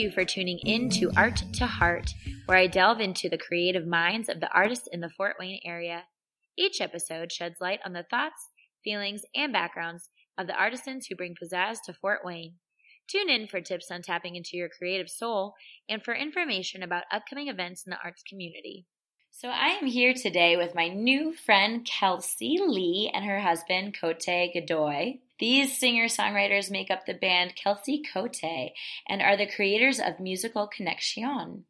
You for tuning in to Art to Heart, where I delve into the creative minds of the artists in the Fort Wayne area. Each episode sheds light on the thoughts, feelings, and backgrounds of the artisans who bring pizzazz to Fort Wayne. Tune in for tips on tapping into your creative soul and for information about upcoming events in the arts community. So, I am here today with my new friend Kelsi Lee and her husband Cote Godoy. These singer songwriters make up the band Kelsey Cote and are the creators of Musical Conexión.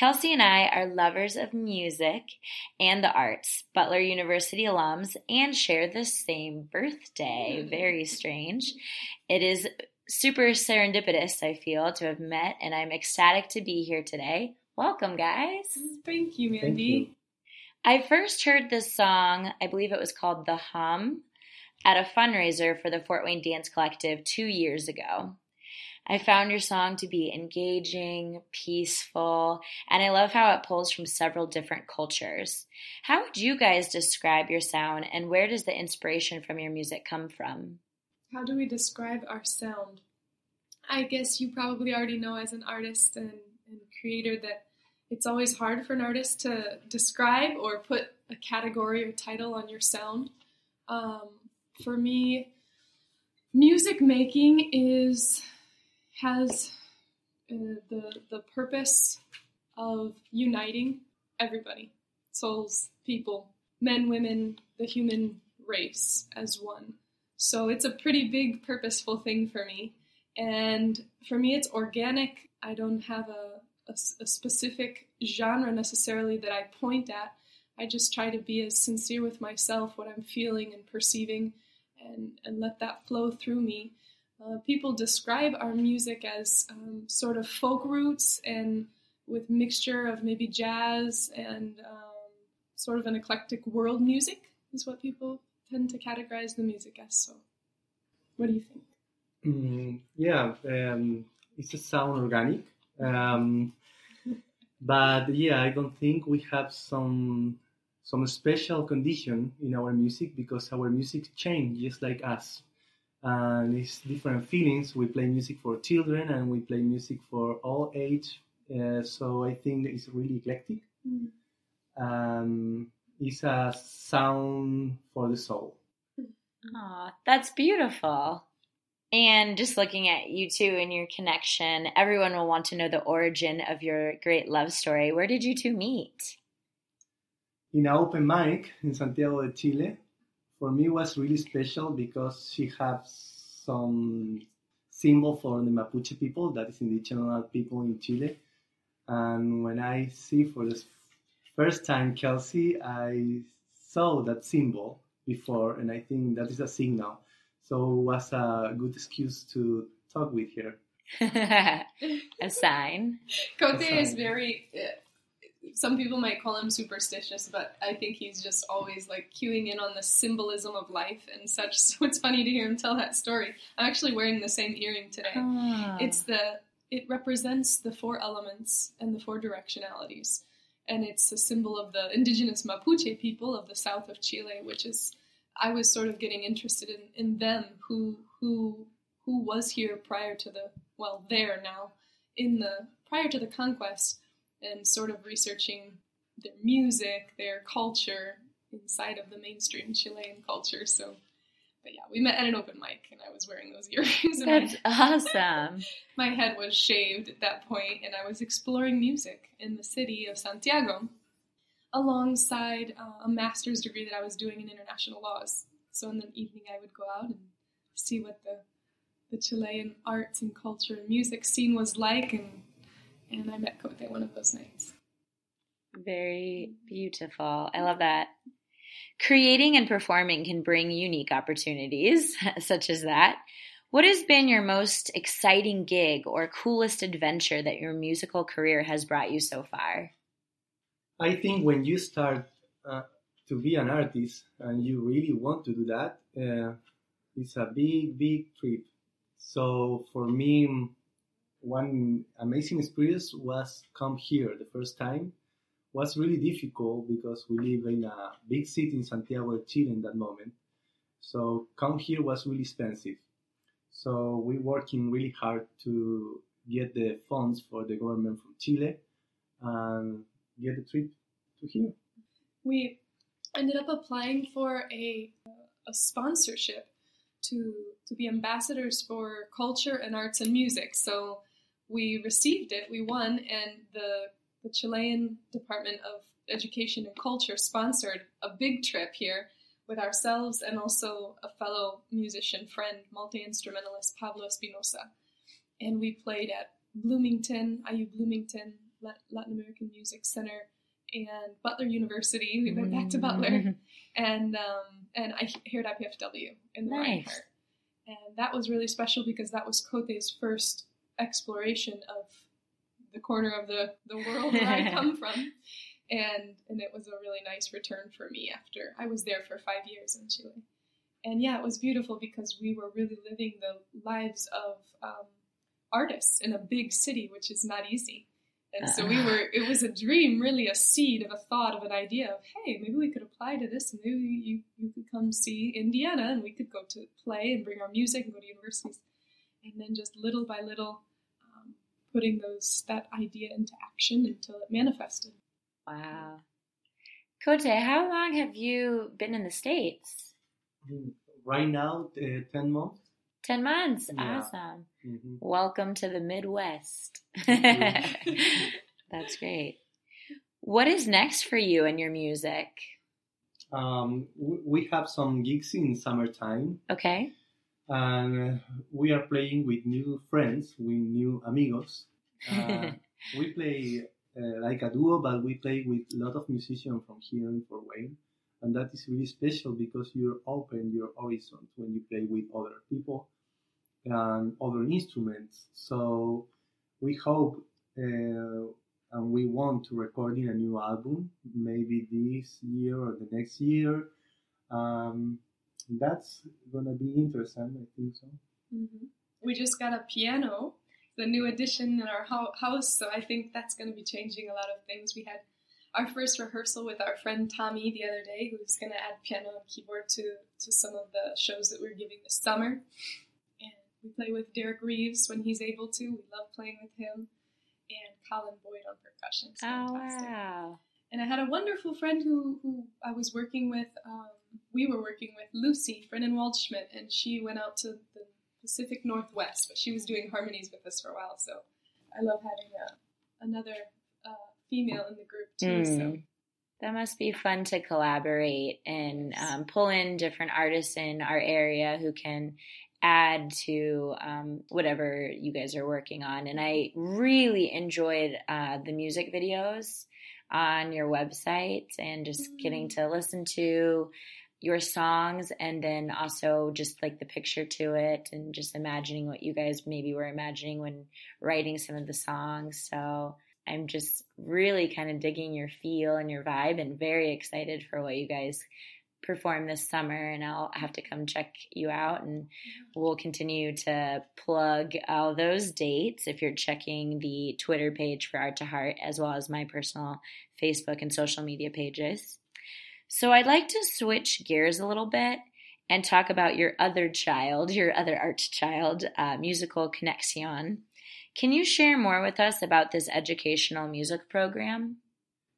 Kelsi and I are lovers of music and the arts, Butler University alums, and share the same birthday. Hmm. Very strange. It is super serendipitous, I feel, to have met, and I'm ecstatic to be here today. Welcome, guys. Thank you, Mandy. Thank you. I first heard this song, I believe it was called The Hum, at a fundraiser for the Fort Wayne Dance Collective two years ago. I found your song to be engaging, peaceful, and I love how it pulls from several different cultures. How would you guys describe your sound, and where does the inspiration from your music come from? How do we describe our sound? I guess you probably already know as an artist and, and creator that it's always hard for an artist to describe or put a category or title on your sound. Um, for me, music making is has uh, the the purpose of uniting everybody, souls, people, men, women, the human race as one. So it's a pretty big, purposeful thing for me. And for me, it's organic. I don't have a, a, a specific genre necessarily that I point at. I just try to be as sincere with myself, what I'm feeling and perceiving, and, and let that flow through me. Uh, people describe our music as um, sort of folk roots and with mixture of maybe jazz and um, sort of an eclectic world music is what people tend to categorize the music as. So, what do you think? Mm, yeah, um, it's a sound organic, um, but yeah, I don't think we have some some special condition in our music because our music changes just like us, and it's different feelings. We play music for children and we play music for all age, uh, so I think it's really eclectic. Mm. Um, it's a sound for the soul. Aw, that's beautiful. And just looking at you two and your connection, everyone will want to know the origin of your great love story. Where did you two meet? In an open mic in Santiago de Chile. For me, was really special because she has some symbol for the Mapuche people, that is indigenous people in Chile. And when I see for the first time Kelsi, I saw that symbol before, and I think that is a signal. So it was a good excuse to talk with her. a sign. Cote That's is very. Eh, Some people might call him superstitious, but I think he's just always like cueing in on the symbolism of life and such. So it's funny to hear him tell that story. I'm actually wearing the same earring today. Ah. It's the it represents the four elements and the four directionalities, and it's a symbol of the indigenous Mapuche people of the south of Chile, which is I was sort of getting interested in, in them who who who was here prior to the well there now in the prior to the conquest and sort of researching their music, their culture inside of the mainstream Chilean culture. So, but yeah, we met at an open mic, and I was wearing those earrings, and That's awesome. my head was shaved at that point, and I was exploring music in the city of Santiago alongside uh, a master's degree that I was doing in international laws. So in the evening, I would go out and see what the the Chilean arts and culture and music scene was like, and and I met Cote one of those nights. Very beautiful. I love that. Creating and performing can bring unique opportunities, such as that. What has been your most exciting gig or coolest adventure that your musical career has brought you so far? I think when you start uh, to be an artist and you really want to do that, uh, it's a big, big trip. So for me, one amazing experience was come here the first time. Was really difficult because we live in a big city in Santiago de Chile in that moment. So come here was really expensive. So we working really hard to get the funds for the government from Chile and get the trip to here. We ended up applying for a, a sponsorship to to be ambassadors for culture and arts and music. So we received it, we won, and the the Chilean Department of Education and Culture sponsored a big trip here with ourselves and also a fellow musician friend, multi instrumentalist Pablo Espinosa. And we played at Bloomington, IU Bloomington Latin American Music Center, and Butler University. We went back to Butler, mm-hmm. and um, and I here at IPFW in the nice. Rhinehart. And that was really special because that was Cote's first exploration of the corner of the, the world where I come from. And and it was a really nice return for me after I was there for five years in Chile. And yeah, it was beautiful because we were really living the lives of um, artists in a big city, which is not easy. And so we were, it was a dream, really a seed of a thought of an idea of, hey, maybe we could apply to this and maybe you, you could come see Indiana and we could go to play and bring our music and go to universities. And then just little by little, putting those, that idea into action until it manifested. Wow. Cote, how long have you been in the States? Right now, uh, 10 months. 10 months. Yeah. Awesome. Mm-hmm. Welcome to the Midwest. That's great. What is next for you and your music? Um, we have some gigs in summertime. Okay. And we are playing with new friends, with new amigos. Uh, we play uh, like a duo, but we play with a lot of musicians from here in Fort Wayne. And that is really special because you open your horizons when you play with other people and other instruments. So we hope uh, and we want to record in a new album, maybe this year or the next year. Um, that's gonna be interesting. I think so. Mm-hmm. We just got a piano, the new addition in our ho- house, so I think that's gonna be changing a lot of things. We had our first rehearsal with our friend Tommy the other day, who's gonna add piano and keyboard to to some of the shows that we're giving this summer. And we play with Derek Reeves when he's able to. We love playing with him. And Colin Boyd on percussion. It's oh, wow. And I had a wonderful friend who, who I was working with. Um, we were working with Lucy Brennan Waldschmidt, and she went out to the Pacific Northwest, but she was doing harmonies with us for a while. So I love having a, another uh, female in the group too. Mm. So. That must be fun to collaborate and um, pull in different artists in our area who can add to um, whatever you guys are working on. And I really enjoyed uh, the music videos on your website and just getting mm. to listen to your songs and then also just like the picture to it and just imagining what you guys maybe were imagining when writing some of the songs. So I'm just really kind of digging your feel and your vibe and very excited for what you guys perform this summer and I'll have to come check you out and we'll continue to plug all those dates if you're checking the Twitter page for Art to Heart as well as my personal Facebook and social media pages. So I'd like to switch gears a little bit and talk about your other child, your other art child, uh, musical Conexión. Can you share more with us about this educational music program?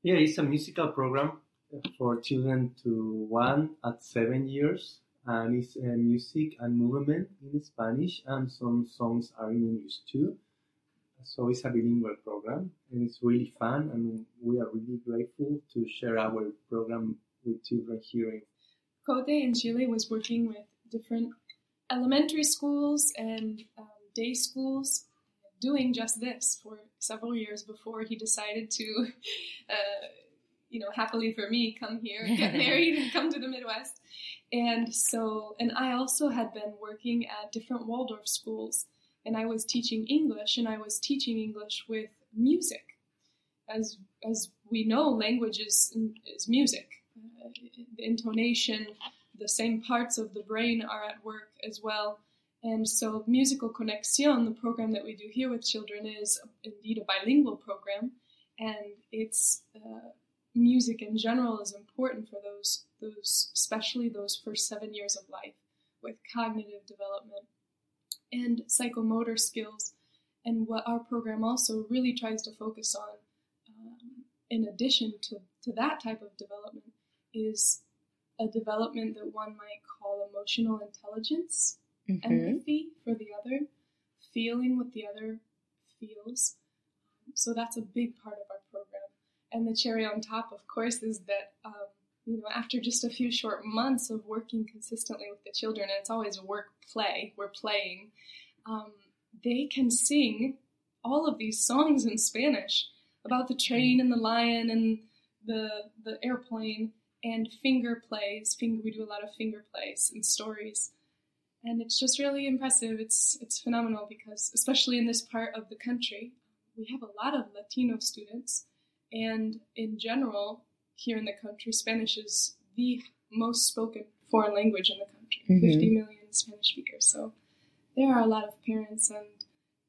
Yeah, it's a musical program for children to one at seven years, and it's uh, music and movement in Spanish, and some songs are in English too. So it's a bilingual program, and it's really fun, and we are really grateful to share our program with children here. In- Cote in Chile was working with different elementary schools and um, day schools doing just this for several years before he decided to uh, you know, happily for me, come here, get married, and come to the Midwest. And so, and I also had been working at different Waldorf schools, and I was teaching English, and I was teaching English with music. As as we know, language is is music. Uh, the intonation, the same parts of the brain are at work as well. And so, Musical Conexión, the program that we do here with children, is indeed a bilingual program, and it's uh, music in general is important for those those especially those first seven years of life with cognitive development and psychomotor skills And what our program also really tries to focus on, um, in addition to, to that type of development, is a development that one might call emotional intelligence, Mhm. empathy for the other, feeling what the other feels. So that's a big part of our program. And the cherry on top, of course, is that um, you know after just a few short months of working consistently with the children, and it's always work play, we're playing. Um, they can sing all of these songs in Spanish about the train and the lion and the the airplane and finger plays. Finger, we do a lot of finger plays and stories, and it's just really impressive. It's it's phenomenal because especially in this part of the country, we have a lot of Latino students, and in general here in the country, Spanish is the most spoken foreign language in the country. Mhm. 50 million Spanish speakers. So there are a lot of parents and,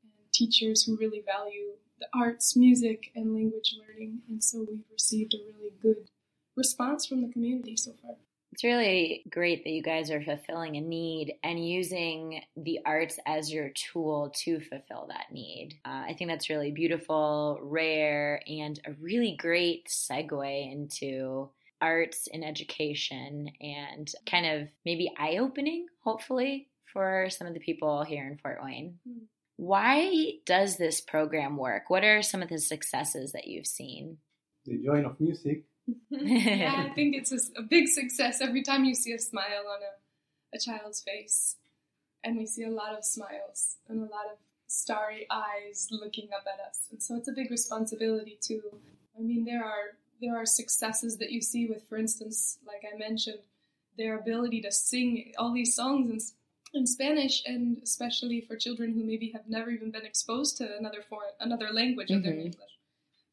and teachers who really value the arts, music, and language learning. And so we've received a really good response from the community so far. It's really great that you guys are fulfilling a need and using the arts as your tool to fulfill that need. Uh, I think that's really beautiful, rare, and a really great segue into arts in education and kind of maybe eye opening, hopefully, for some of the people here in Fort Wayne. Hmm. Why does this program work? What are some of the successes that you've seen? The joy of music. yeah, I think it's a, a big success every time you see a smile on a, a child's face. And we see a lot of smiles and a lot of starry eyes looking up at us. And so it's a big responsibility too. I mean, there are there are successes that you see with, for instance, like I mentioned, their ability to sing all these songs in, in Spanish, and especially for children who maybe have never even been exposed to another foreign, another language other than Mhm. English.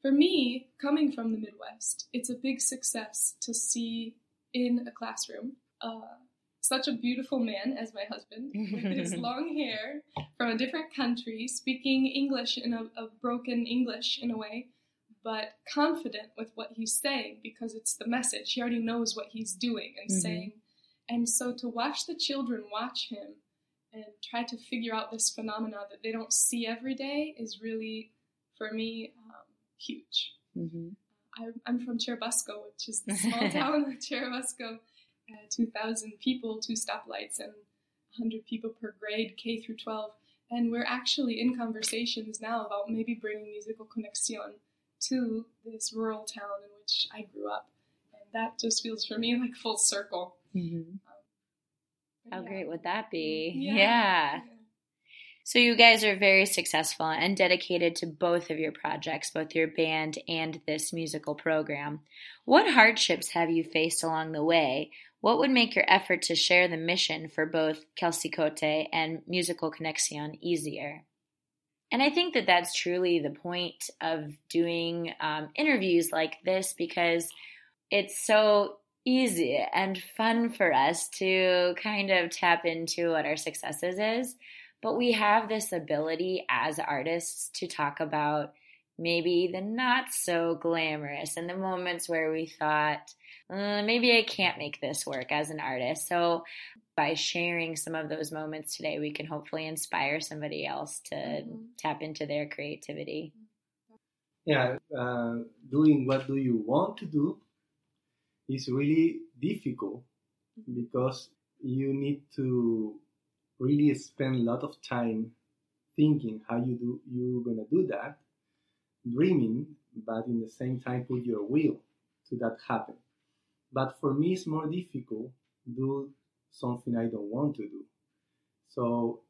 For me, coming from the Midwest, it's a big success to see in a classroom uh, such a beautiful man as my husband with his long hair from a different country, speaking English in a, a broken English in a way, but confident with what he's saying because it's the message. He already knows what he's doing and Mhm. saying. And so to watch the children watch him and try to figure out this phenomena that they don't see every day is really, for me, um, huge. Mm-hmm. I, I'm from Churubusco, which is the small town of Churubusco. Uh, 2,000 people, two stoplights, and 100 people per grade, K through 12. And we're actually in conversations now about maybe bringing Musical Conexión to this rural town in which I grew up. And that just feels for me like full circle. Mm-hmm. How Yeah. great would that be? Yeah. yeah. So you guys are very successful and dedicated to both of your projects, both your band and this musical program. What hardships have you faced along the way? What would make your effort to share the mission for both KelsiCoTe and Musical Conexión easier? And I think that that's truly the point of doing um, interviews like this because it's so easy and fun for us to kind of tap into what our successes is but we have this ability as artists to talk about maybe the not so glamorous and the moments where we thought uh, maybe i can't make this work as an artist. So by sharing some of those moments today we can hopefully inspire somebody else to Mhm. tap into their creativity. Yeah, uh, doing what do you want to do is really difficult because you need to really spend a lot of time thinking how you do you're gonna do that, dreaming, but in the same time put your will to that happen. But for me, it's more difficult do something I don't want to do. So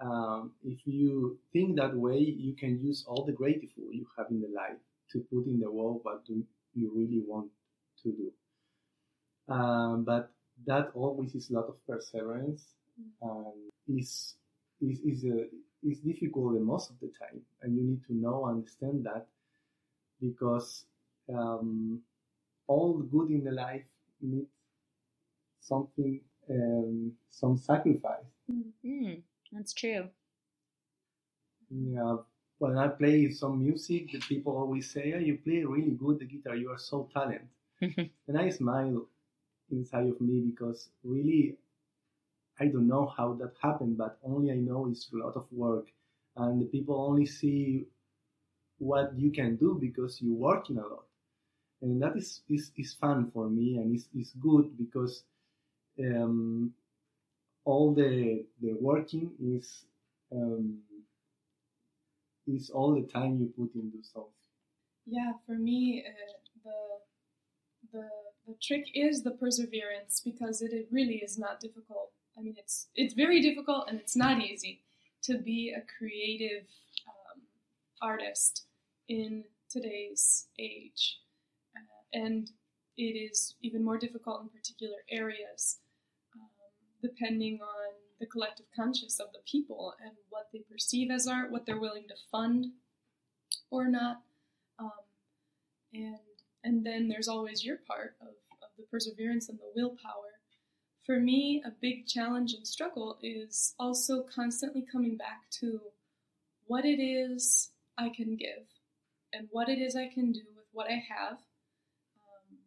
um, if you think that way, you can use all the grateful you have in the life to put in the world what do you really want to do. Um, but that always is a lot of perseverance and is is is a is difficult the most of the time, and you need to know understand that because um, all good in the life needs something um, some sacrifice. mm, that's true Yeah, when I play some music, the people always say, oh, "You play really good the guitar. You are so talented." and I smile inside of me because really, I don't know how that happened, but only I know it's a lot of work. And the people only see what you can do because you're working a lot. And that is is, is fun for me and it's, it's good because um, all the the working is um, is all the time you put into something yeah for me uh, the the the trick is the perseverance because it, it really is not difficult i mean it's it's very difficult and it's not easy to be a creative um, artist in today's age. Uh, and it is even more difficult in particular areas, um, depending on the collective conscious of the people and what they perceive as art, what they're willing to fund or not. Um, and, and then there's always your part of, of the perseverance and the willpower. For me, a big challenge and struggle is also constantly coming back to what it is I can give and what it is I can do with what I have. Um,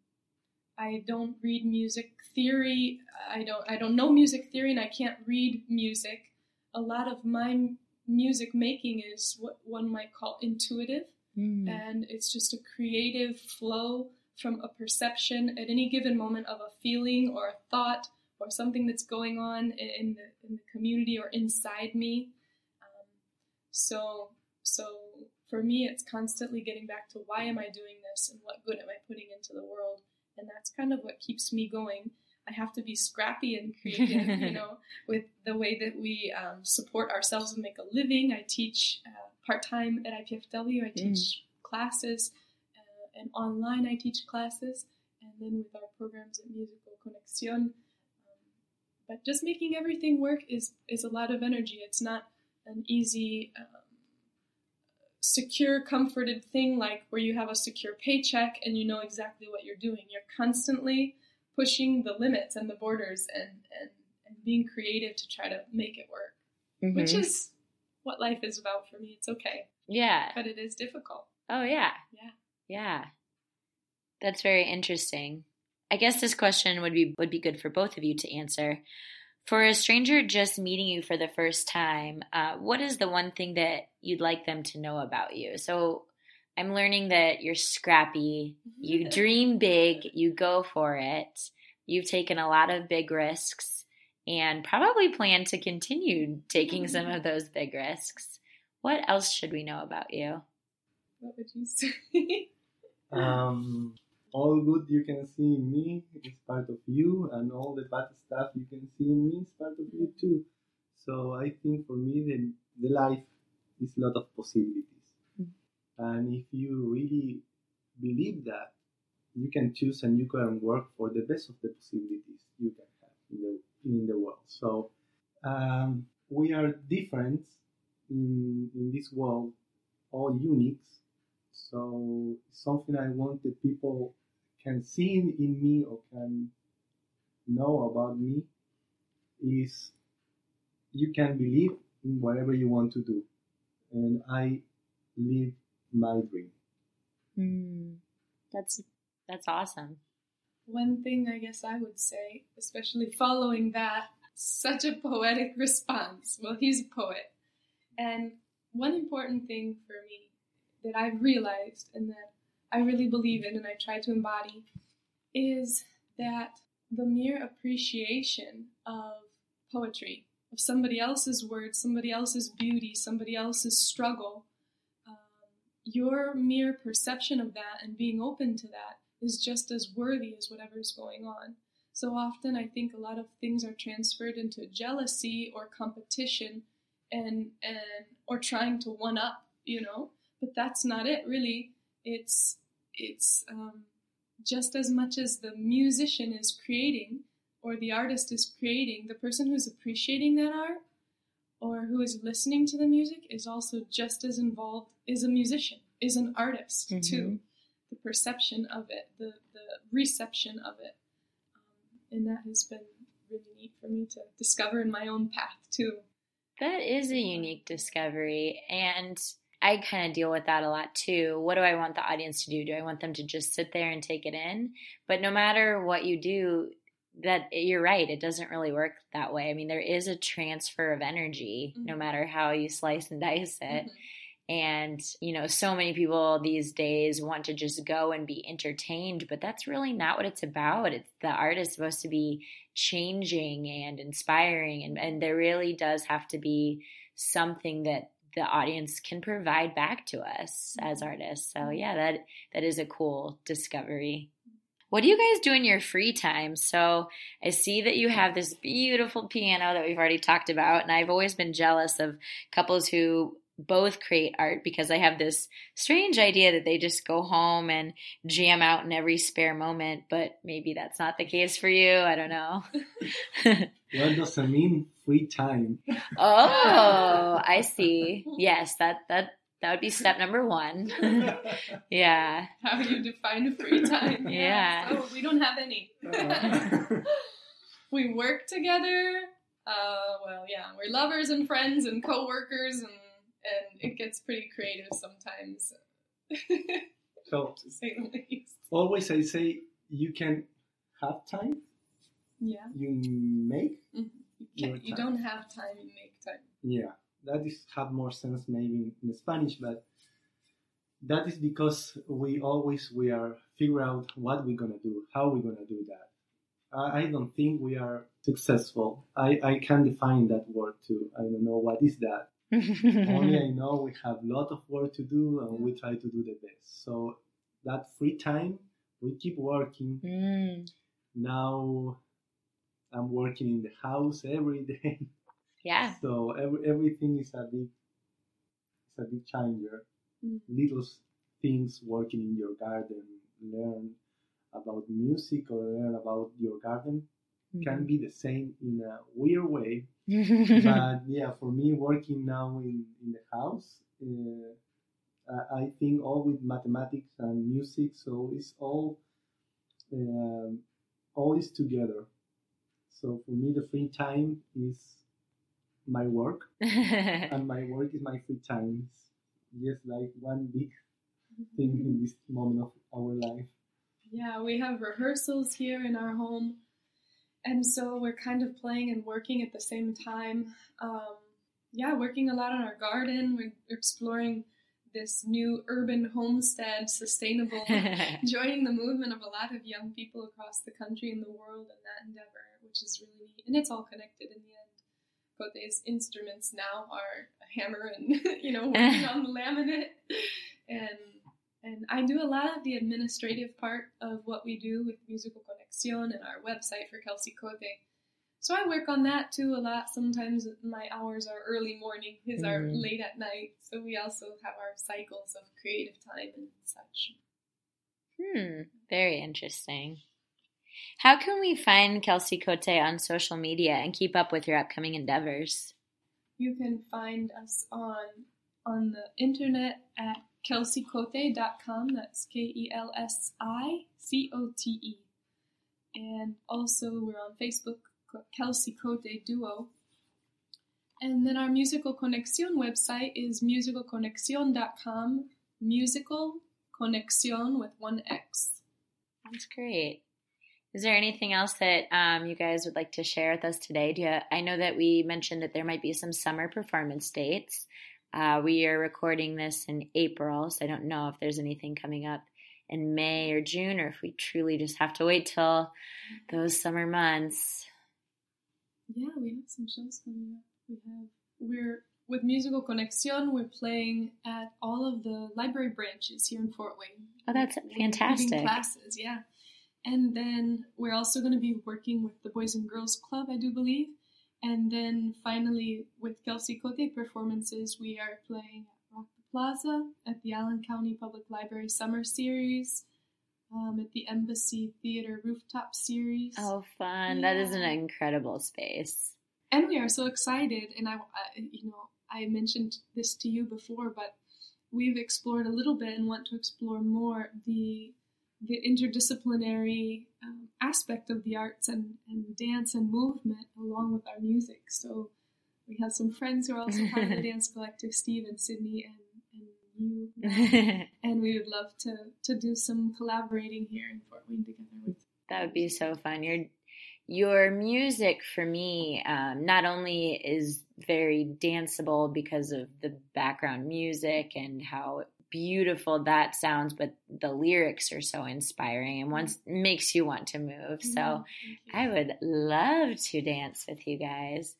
I don't read music theory. I don't. I don't know music theory, and I can't read music. A lot of my music making is what one might call intuitive, mm. and it's just a creative flow from a perception at any given moment of a feeling or a thought or something that's going on in the, in the community or inside me. Um, so so for me, it's constantly getting back to why am I doing this and what good am I putting into the world? And that's kind of what keeps me going. I have to be scrappy and creative, you know, with the way that we um, support ourselves and make a living. I teach uh, part time at IPFW, I mm. teach mm. classes, uh, and online I teach classes, and then with our programs at Musical Conexión. But just making everything work is, is a lot of energy. It's not an easy. Um, secure, comforted thing like where you have a secure paycheck and you know exactly what you're doing. You're constantly pushing the limits and the borders and, and, and being creative to try to make it work, mm-hmm. which is what life is about for me. It's okay. Yeah. But it is difficult. Oh, yeah. Yeah. Yeah. That's very interesting. I guess this question would be would be good for both of you to answer. For a stranger just meeting you for the first time, uh, what is the one thing that you'd like them to know about you? So I'm learning that you're scrappy, you dream big, you go for it, you've taken a lot of big risks, and probably plan to continue taking some of those big risks. What else should we know about you? What would you say? um, all good you can see in me is part of you, and all the bad stuff you can see in me is part of you too. So I think for me, the, the life is a lot of possibilities. Mm-hmm. And if you really believe that, you can choose and you can work for the best of the possibilities you can have in the, in the world. So um, we are different in, in this world, all unique. So something I want the people can see in me or can know about me is you can believe in whatever you want to do. And I live my dream. Mm, that's that's awesome. One thing I guess I would say, especially following that, such a poetic response. Well, he's a poet. And one important thing for me that I've realized and that I really believe in and I try to embody is that the mere appreciation of poetry, of somebody else's words, somebody else's beauty, somebody else's struggle, um, your mere perception of that and being open to that is just as worthy as whatever's going on. So often, I think a lot of things are transferred into jealousy or competition, and and or trying to one up, you know. But that's not it, really. It's it's um, just as much as the musician is creating or the artist is creating, the person who's appreciating that art or who is listening to the music is also just as involved, is a musician, is an artist mm-hmm. too. The perception of it, the, the reception of it. Um, and that has been really neat for me to discover in my own path too. That is a unique discovery. And I kind of deal with that a lot too. What do I want the audience to do? Do I want them to just sit there and take it in? But no matter what you do, that you're right. It doesn't really work that way. I mean, there is a transfer of energy, mm-hmm. no matter how you slice and dice it. Mm-hmm. And, you know, so many people these days want to just go and be entertained, but that's really not what it's about. It's the art is supposed to be changing and inspiring. And, and there really does have to be something that the audience can provide back to us as mm-hmm. artists. So yeah, that that is a cool discovery. What do you guys do in your free time? So I see that you have this beautiful piano that we've already talked about, and I've always been jealous of couples who both create art because I have this strange idea that they just go home and jam out in every spare moment, but maybe that's not the case for you. I don't know. what does it mean free time? Oh, I see. Yes, that that that would be step number one. yeah. How do you define free time? Yeah. Oh, we don't have any. Uh-huh. we work together. Uh, well, yeah, we're lovers and friends and co-workers and and it gets pretty creative sometimes. so, to say the least. Always I say you can have time. Yeah. You make. Mm-hmm. You, you don't have time. You make time. Yeah, that is have more sense maybe in Spanish, but that is because we always we are figure out what we're gonna do, how we're gonna do that. I, I don't think we are successful. I, I can define that word too. I don't know what is that. Only I know we have a lot of work to do and we try to do the best. So that free time, we keep working. Mm. Now I'm working in the house every day. Yeah. So every, everything is a big, it's a big changer. Mm. Little things working in your garden, learn about music or learn about your garden mm-hmm. can be the same in a weird way but yeah, for me, working now in, in the house, uh, I think all with mathematics and music, so it's all um, all is together. So for me, the free time is my work, and my work is my free time. It's just like one big thing in this moment of our life. Yeah, we have rehearsals here in our home and so we're kind of playing and working at the same time. Um, yeah, working a lot on our garden. We're exploring this new urban homestead, sustainable, joining the movement of a lot of young people across the country and the world in that endeavor, which is really neat. And it's all connected in the end. Cote's instruments now are a hammer and, you know, working on the laminate and and I do a lot of the administrative part of what we do with Musical Conexión and our website for KelsiCoTe. So I work on that too a lot. Sometimes my hours are early morning, his mm-hmm. are late at night. So we also have our cycles of creative time and such. Hmm, very interesting. How can we find KelsiCoTe on social media and keep up with your upcoming endeavors? You can find us on on the internet at kelsicote.com. That's K E L S I C O T E. And also, we're on Facebook, KelsiCoTe Duo. And then our Musical Conexión website is musicalconexion.com, musical connexion with one X. That's great. Is there anything else that um, you guys would like to share with us today? Do you, I know that we mentioned that there might be some summer performance dates. Uh, we are recording this in April, so I don't know if there's anything coming up in May or June, or if we truly just have to wait till those summer months. Yeah, we have some shows coming up. We have we're with Musical Conexión. We're playing at all of the library branches here in Fort Wayne. Oh, that's fantastic! Classes, yeah. And then we're also going to be working with the Boys and Girls Club, I do believe, and then finally, with KelsiCoTe performances, we are playing at Rock the Plaza, at the Allen County Public Library Summer Series, um, at the Embassy Theater Rooftop Series. Oh, fun! Yeah. That is an incredible space. And we are so excited. And I, I, you know, I mentioned this to you before, but we've explored a little bit and want to explore more the the interdisciplinary um, aspect of the arts and, and dance and movement along with our music. So we have some friends who are also part of the dance collective, Steve and Sydney and, and you. and we would love to, to do some collaborating here in Fort Wayne together with That would be so fun. You're your music for me um, not only is very danceable because of the background music and how beautiful that sounds, but the lyrics are so inspiring and once makes you want to move. So. I would love to dance with you guys.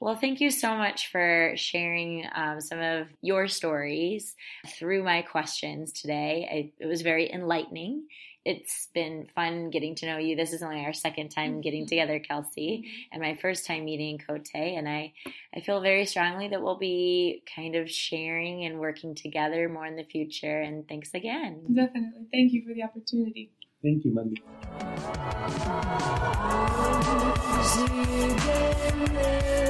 Well, thank you so much for sharing um, some of your stories through my questions today. I, it was very enlightening. It's been fun getting to know you. This is only our second time getting Mhm. together, Kelsi, and my first time meeting Cote. And I, I feel very strongly that we'll be kind of sharing and working together more in the future. And thanks again. Definitely. Thank you for the opportunity. Thank you, Mandy. Music and